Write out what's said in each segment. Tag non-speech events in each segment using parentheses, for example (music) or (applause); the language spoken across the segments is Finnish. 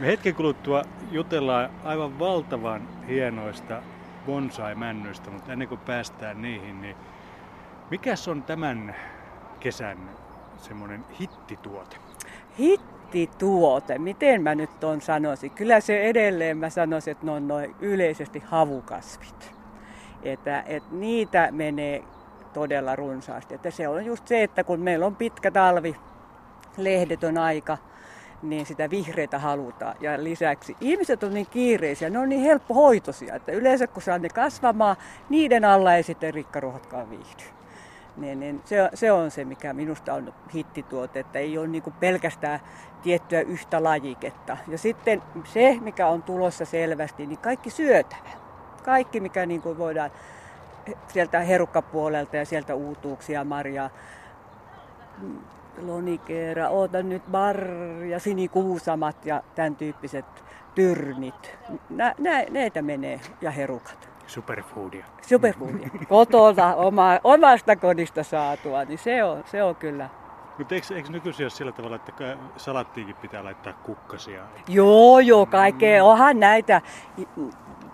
Me hetken kuluttua jutellaan aivan valtavan hienoista bonsai-männyistä, mutta ennen kuin päästään niihin, niin mikäs on tämän kesän semmoinen hittituote? Hittituote, miten mä nyt on sanoisin? Kyllä se edelleen mä sanoisin, että ne on noin yleisesti havukasvit. Että, että niitä menee todella runsaasti. Että se on just se, että kun meillä on pitkä talvi, lehdetön aika, niin sitä vihreitä halutaan. Ja lisäksi ihmiset on niin kiireisiä, ne on niin helppohoitoisia, että yleensä kun saa ne kasvamaan, niiden alla ei sitten rikkaruohotkaan viihdy. Niin, niin se, se on se, mikä minusta on hittituote, että ei ole niin pelkästään tiettyä yhtä lajiketta. Ja sitten se, mikä on tulossa selvästi, niin kaikki syötävä. Kaikki, mikä niin kuin voidaan sieltä herukkapuolelta ja sieltä uutuuksia, marjaa, lonikeera, oota nyt barja, sinikuusamat ja tämän tyyppiset tyrnit. Nä, nä, näitä menee ja herukat. Superfoodia. Superfoodia. Kotolta oma, omasta kodista saatua, niin se on, se on kyllä. Mutta eikö, eikö nykyisin ole sillä tavalla, että salattiinkin pitää laittaa kukkasia? Joo, joo, kaikkea. Onhan näitä,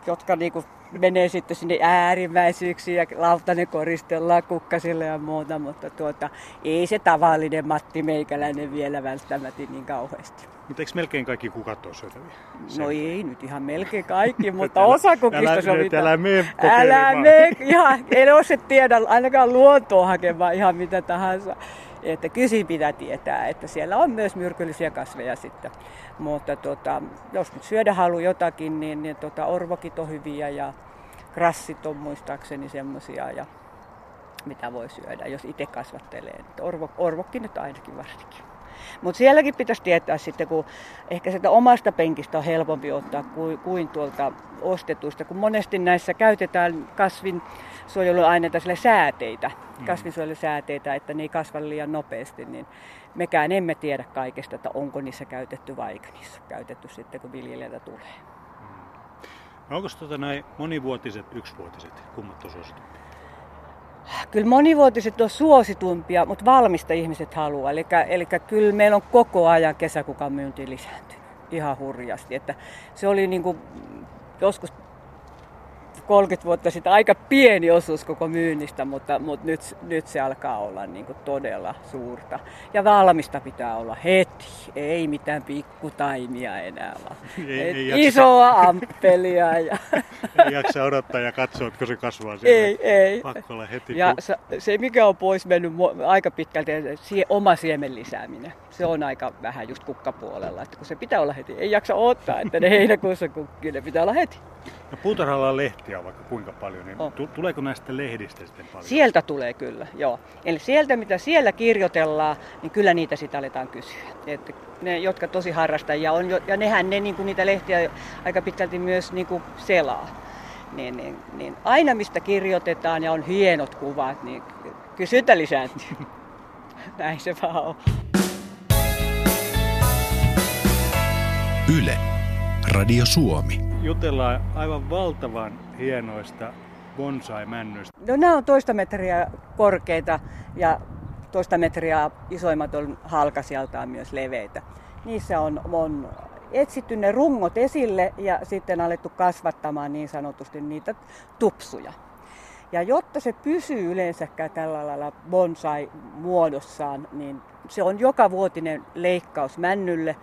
jotka niinku menee sitten sinne äärimmäisyyksiin ja lautanen koristellaan kukkasille ja muuta, mutta tuota, ei se tavallinen Matti Meikäläinen vielä välttämättä niin kauheasti. Mutta eikö melkein kaikki kukat ole syötäviä? No ei nyt ihan melkein kaikki, (laughs) mutta osa kukista sovitaan. Älä mene Älä mene, ihan, en ole tiedä ainakaan luontoa hakemaan ihan mitä tahansa. Että kysi pitää tietää, että siellä on myös myrkyllisiä kasveja sitten. Mutta tota, jos nyt syödä halu jotakin, niin, niin tota, orvokit on hyviä ja krassit on muistaakseni semmoisia ja mitä voi syödä, jos itse kasvattelee. Orvo, orvokki nyt ainakin varsinkin. Mutta sielläkin pitäisi tietää sitten, kun ehkä sitä omasta penkistä on helpompi ottaa kuin, kuin tuolta ostetuista, kun monesti näissä käytetään kasvinsuojeluaineita sille sääteitä, mm. kasvinsuojelusääteitä, että ne ei kasva liian nopeasti, niin mekään emme tiedä kaikesta, että onko niissä käytetty vai eikö niissä käytetty sitten, kun viljelijältä tulee. Mm. No onko tuota näin monivuotiset, yksivuotiset, kummat on suositumpia? Kyllä monivuotiset on suositumpia, mutta valmista ihmiset haluaa. Eli, eli kyllä meillä on koko ajan kesäkukan myynti lisääntynyt ihan hurjasti. Että se oli niin kuin joskus 30 vuotta sitten aika pieni osuus koko myynnistä, mutta, mutta nyt, nyt se alkaa olla niin kuin todella suurta. Ja valmista pitää olla heti, ei mitään pikkutaimia enää, vaan (laughs) ei, ei isoa jaksa. ampelia. Ja... (laughs) ei jaksa odottaa ja katsoa, että se kasvaa siellä. Ei, ei. Pakko olla heti. Ja se, mikä on pois mennyt aika pitkälti, oma siemen lisääminen. Se on aika vähän just kukkapuolella, että kun se pitää olla heti. Ei jaksa odottaa, että ne (laughs) heinäkuussa kukkii, ne pitää olla heti. No puutarhalla on lehtiä vaikka kuinka paljon, niin on. tuleeko näistä lehdistä sitten paljon? Sieltä tulee kyllä, joo. Eli sieltä mitä siellä kirjoitellaan, niin kyllä niitä sitä aletaan kysyä. Että ne, jotka tosi harrastajia on, ja nehän ne niin kuin niitä lehtiä aika pitkälti myös niin kuin selaa. Niin, niin, niin aina mistä kirjoitetaan ja on hienot kuvat, niin kysyntä lisääntyy. (laughs) Näin se vaan on. Yle. Radio Suomi jutellaan aivan valtavan hienoista bonsai-männyistä. No nämä on toista metriä korkeita ja toista metriä isoimmat on halkasijaltaan myös leveitä. Niissä on, on etsitty ne rungot esille ja sitten alettu kasvattamaan niin sanotusti niitä tupsuja. Ja jotta se pysyy yleensäkään tällä lailla bonsai-muodossaan, niin se on joka vuotinen leikkaus männylle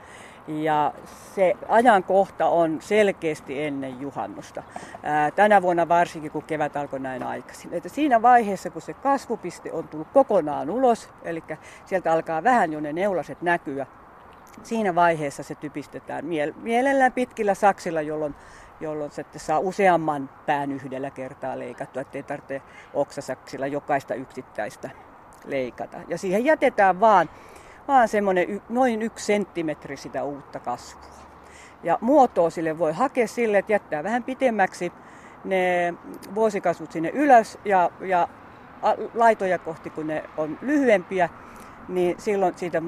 ja se ajankohta on selkeästi ennen juhannusta. Ää, tänä vuonna varsinkin, kun kevät alkoi näin aikaisin. Että siinä vaiheessa, kun se kasvupiste on tullut kokonaan ulos, eli sieltä alkaa vähän jo ne neulaset näkyä, siinä vaiheessa se typistetään mielellään pitkillä saksilla, jolloin jolloin se saa useamman pään yhdellä kertaa leikattua, ettei tarvitse oksasaksilla jokaista yksittäistä leikata. Ja siihen jätetään vaan vaan semmoinen noin yksi senttimetri sitä uutta kasvua. Ja muotoa sille voi hakea sille, että jättää vähän pitemmäksi ne vuosikasvut sinne ylös ja, ja laitoja kohti, kun ne on lyhyempiä, niin silloin siitä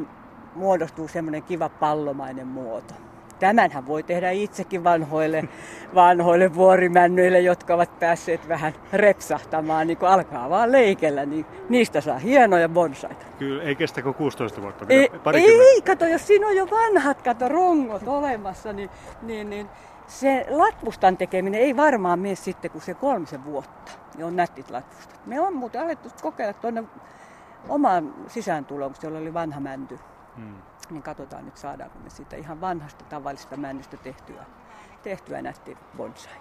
muodostuu semmoinen kiva pallomainen muoto. Tämänhän voi tehdä itsekin vanhoille, vanhoille vuorimännyille, jotka ovat päässeet vähän repsahtamaan, niin kun alkaa vaan leikellä, niin niistä saa hienoja bonsaita. Kyllä, ei kestä kuin 16 vuotta. Ei, ei, kato, jos siinä on jo vanhat, kato, rungot olemassa, niin, niin, niin se latvustan tekeminen ei varmaan mene sitten kuin se kolmisen vuotta. Ne on nättit latvustat. Me on muuten alettu kokeilla tuonne omaan sisääntuloon, kun siellä oli vanha mänty. Hmm. Niin katsotaan nyt saadaanko me siitä ihan vanhasta tavallista männystä tehtyä, tehtyä nätti bonsai.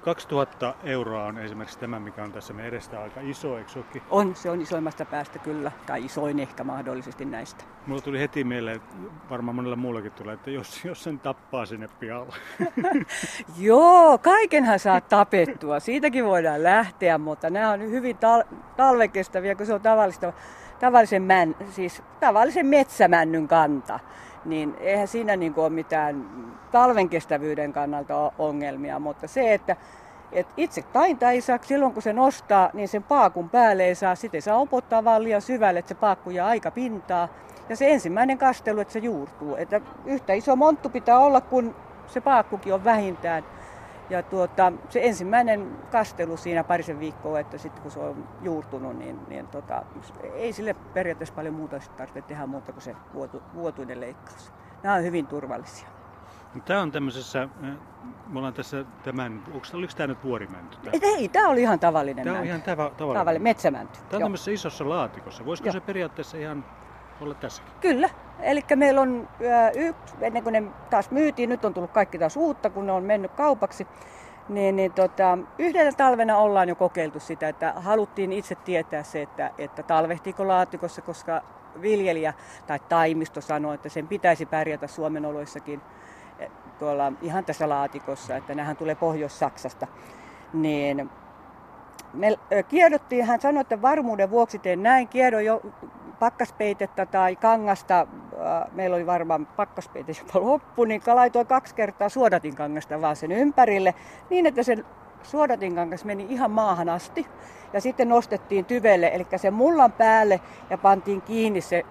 2000 euroa on esimerkiksi tämä, mikä on tässä meidän edestä aika iso, eikö olekin? On, se on isoimmasta päästä kyllä, tai isoin ehkä mahdollisesti näistä. Mulla tuli heti mieleen, varmaan monella muullakin tulee, että jos, jos sen tappaa sinne pihalle. (laughs) Joo, kaikenhan saa tapettua, siitäkin voidaan lähteä, mutta nämä on hyvin tal- talvekestäviä, kun se on tavallista, tavallisen, män, siis tavallisen metsämännyn kanta niin eihän siinä niin ole mitään talven kestävyyden kannalta ongelmia, mutta se, että et itse tainta ei saa silloin, kun se nostaa, niin sen paakun päälle ei saa, sitten saa opottaa vaan liian syvälle, että se paakku jää aika pintaa. Ja se ensimmäinen kastelu, että se juurtuu. Että yhtä iso monttu pitää olla, kun se paakkukin on vähintään. Ja tuota, se ensimmäinen kastelu siinä parisen viikkoa, että sitten kun se on juurtunut, niin, niin tota, ei sille periaatteessa paljon muuta tarvitse tehdä muuta kuin se vuotu, vuotuinen leikkaus. Nämä on hyvin turvallisia. Tämä on tämmöisessä, eh, me ollaan tässä tämän, onko, oliko tämä nyt vuorimänty? Tämä? Ei, tämä oli ihan tavallinen Tämä on ihan tava, tavallinen. tavallinen metsämänty. Tämä on tämmöisessä isossa laatikossa. Voisiko Joo. se periaatteessa ihan olla tässäkin? Kyllä. Eli meillä on yksi, ennen kuin ne taas myytiin, nyt on tullut kaikki taas uutta, kun ne on mennyt kaupaksi. Niin, niin tota, yhdellä talvena ollaan jo kokeiltu sitä, että haluttiin itse tietää se, että, että talvehtiiko laatikossa, koska viljelijä tai taimisto sanoi, että sen pitäisi pärjätä Suomen oloissakin tuolla ihan tässä laatikossa, että nähän tulee Pohjois-Saksasta, niin me kiedottiin, hän sanoi, että varmuuden vuoksi teen näin, kiedo jo pakkaspeitettä tai kangasta, meillä oli varmaan pakkaspeite jopa loppu, niin laitoin kaksi kertaa suodatin kangasta vaan sen ympärille, niin että sen suodatin kangas meni ihan maahan asti. Ja sitten nostettiin tyvelle, eli sen mullan päälle ja pantiin kiinni se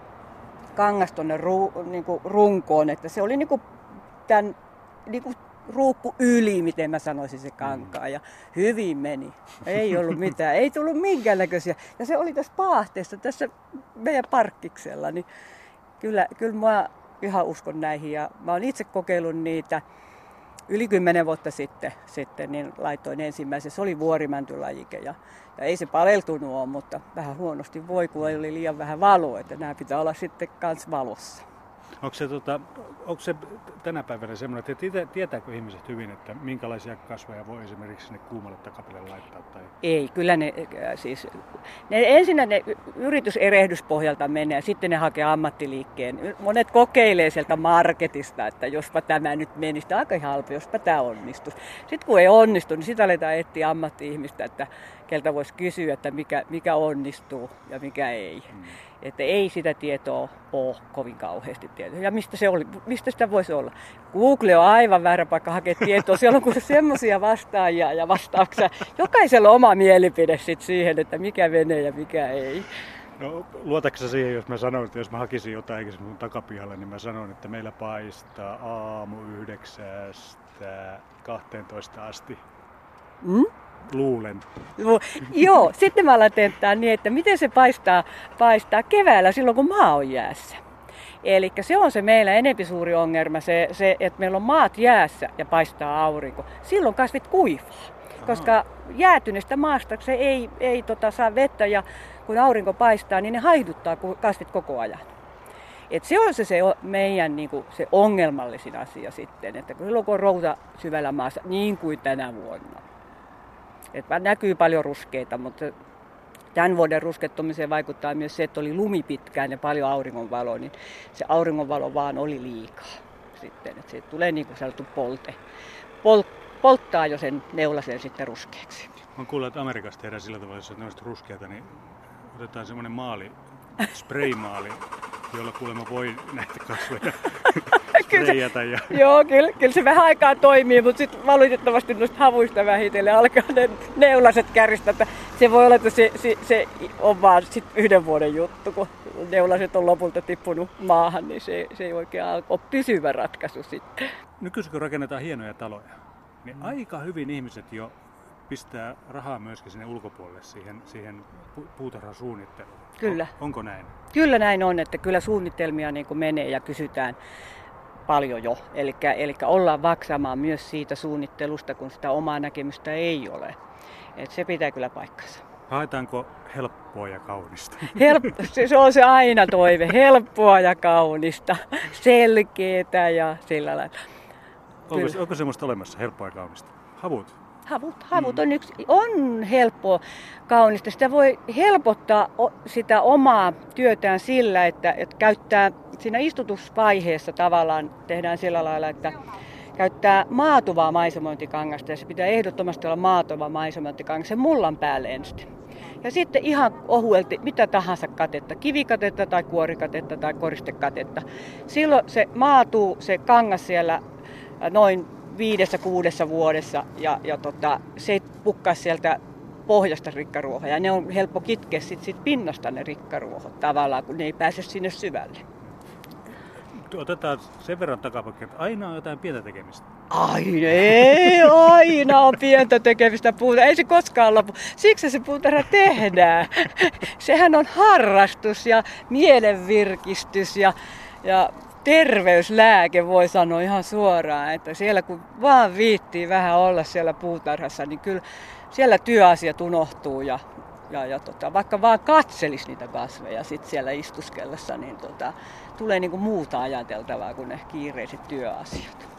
kangas tuonne ru, niin runkoon, että se oli niin kuin tämän niin kuin ruukku yli, miten mä sanoisin se kankaa. Ja hyvin meni. Ei ollut mitään. Ei tullut minkäännäköisiä. Ja se oli tässä paahteessa, tässä meidän parkkiksella. Niin kyllä, kyllä mä ihan uskon näihin. Ja mä oon itse kokeillut niitä yli kymmenen vuotta sitten, sitten niin laitoin ensimmäisen. Se oli vuorimäntyläjike ja, ja ei se paleltunut ole, mutta vähän huonosti voi, kun oli liian vähän valoa. Että nämä pitää olla sitten kans valossa. Onko se, tota, onko se tänä päivänä semmoinen, että tietääkö ihmiset hyvin, että minkälaisia kasveja voi esimerkiksi sinne kuumalle takapelle laittaa? Tai... Ei, kyllä ne äh, siis, ne, ensinnä ne yrityserehdyspohjalta menee ja sitten ne hakee ammattiliikkeen. Monet kokeilee sieltä marketista, että jospa tämä nyt menisi, aika halpa, jospa tämä onnistuisi. Sitten kun ei onnistu, niin sitten aletaan etsiä ammatti-ihmistä, että keltä voisi kysyä, että mikä, mikä onnistuu ja mikä ei. Hmm. Että ei sitä tietoa ole kovin kauheasti tietoa. Ja mistä, se oli, mistä sitä voisi olla? Google on aivan väärä paikka hakea tietoa. Siellä on semmoisia vastaajia ja vastauksia. Jokaisella on oma mielipide sit siihen, että mikä menee ja mikä ei. No luotatko siihen, jos mä sanon, että jos mä hakisin jotain mun takapihalle, niin mä sanon, että meillä paistaa aamu yhdeksästä 12 asti. Mm? Luulen. Joo, sitten mä alan niin, että miten se paistaa, paistaa keväällä silloin, kun maa on jäässä. Eli se on se meillä enempi suuri ongelma, se, se, että meillä on maat jäässä ja paistaa aurinko. Silloin kasvit kuivaa, koska jäätyneestä maasta se ei, ei tota, saa vettä ja kun aurinko paistaa, niin ne haiduttaa kasvit koko ajan. Et se on se, se meidän niin kuin, se ongelmallisin asia sitten, että kun silloin kun on routa syvällä maassa, niin kuin tänä vuonna, että näkyy paljon ruskeita, mutta tämän vuoden ruskettumiseen vaikuttaa myös se, että oli lumi pitkään ja paljon auringonvaloa, niin se auringonvalo vaan oli liikaa sitten. Että se tulee niin kuin sanottu polte. Pol, polttaa jo sen neulasen sitten ruskeaksi. Mä kuullut, että Amerikassa tehdään sillä tavalla, että ne on ruskeata, niin otetaan semmoinen maali, (laughs) spraymaali, jolla kuulemma voi näitä kasveja (laughs) kyllä se-. Ja... (laughs) Joo, kyllä, kyllä se vähän aikaa toimii, mutta sitten valitettavasti noista havuista vähitellen alkaa ne neulaset käristä. Että se voi olla, että se, se, se on vaan sit yhden vuoden juttu, kun neulaset on lopulta tippunut maahan, niin se, se ei oikein ole pysyvä ratkaisu sitten. Nykyisin kun rakennetaan hienoja taloja, niin aika hyvin ihmiset jo pistää rahaa myöskin sinne ulkopuolelle siihen, siihen pu- puutarhasuunnitteluun. Kyllä. On, onko näin? Kyllä näin on, että kyllä suunnitelmia niin kuin menee ja kysytään paljon jo. Eli, ollaan vaksamaan myös siitä suunnittelusta, kun sitä omaa näkemystä ei ole. Et se pitää kyllä paikkansa. Haetaanko helppoa ja kaunista? (laughs) Help- se, on se aina toive, helppoa ja kaunista, selkeää ja sillä lailla. Onko, Kyllä. onko semmoista olemassa helppoa ja kaunista? Havut? Havut, havut on, yksi, on helppoa kaunista. Sitä voi helpottaa sitä omaa työtään sillä, että, että käyttää siinä istutusvaiheessa tavallaan tehdään sillä lailla, että käyttää maatuvaa maisemointikangasta ja se pitää ehdottomasti olla maatuva maisemointikangas sen mullan päälle ensin. Ja sitten ihan ohuelti mitä tahansa katetta, kivikatetta tai kuorikatetta tai koristekatetta. Silloin se maatuu se kangas siellä äh, noin viidessä kuudessa vuodessa ja, ja tota, se ei pukkaa sieltä pohjasta rikkaruohoja. Ja ne on helppo kitkeä sit, sit pinnasta ne rikkaruohot tavallaan, kun ne ei pääse sinne syvälle. Otetaan sen verran takapakki, että aina on jotain pientä tekemistä. Aina, ei, aina on pientä tekemistä puuta. Ei se koskaan lopu. Siksi se puutarha tehdään. Sehän on harrastus ja mielenvirkistys ja, ja terveyslääke voi sanoa ihan suoraan. Että siellä kun vaan viittii vähän olla siellä puutarhassa, niin kyllä siellä työasiat unohtuu ja ja, ja tota, vaikka vaan katselis niitä kasveja sit siellä istuskellessa, niin tota, tulee niinku muuta ajateltavaa kuin ne kiireiset työasiat.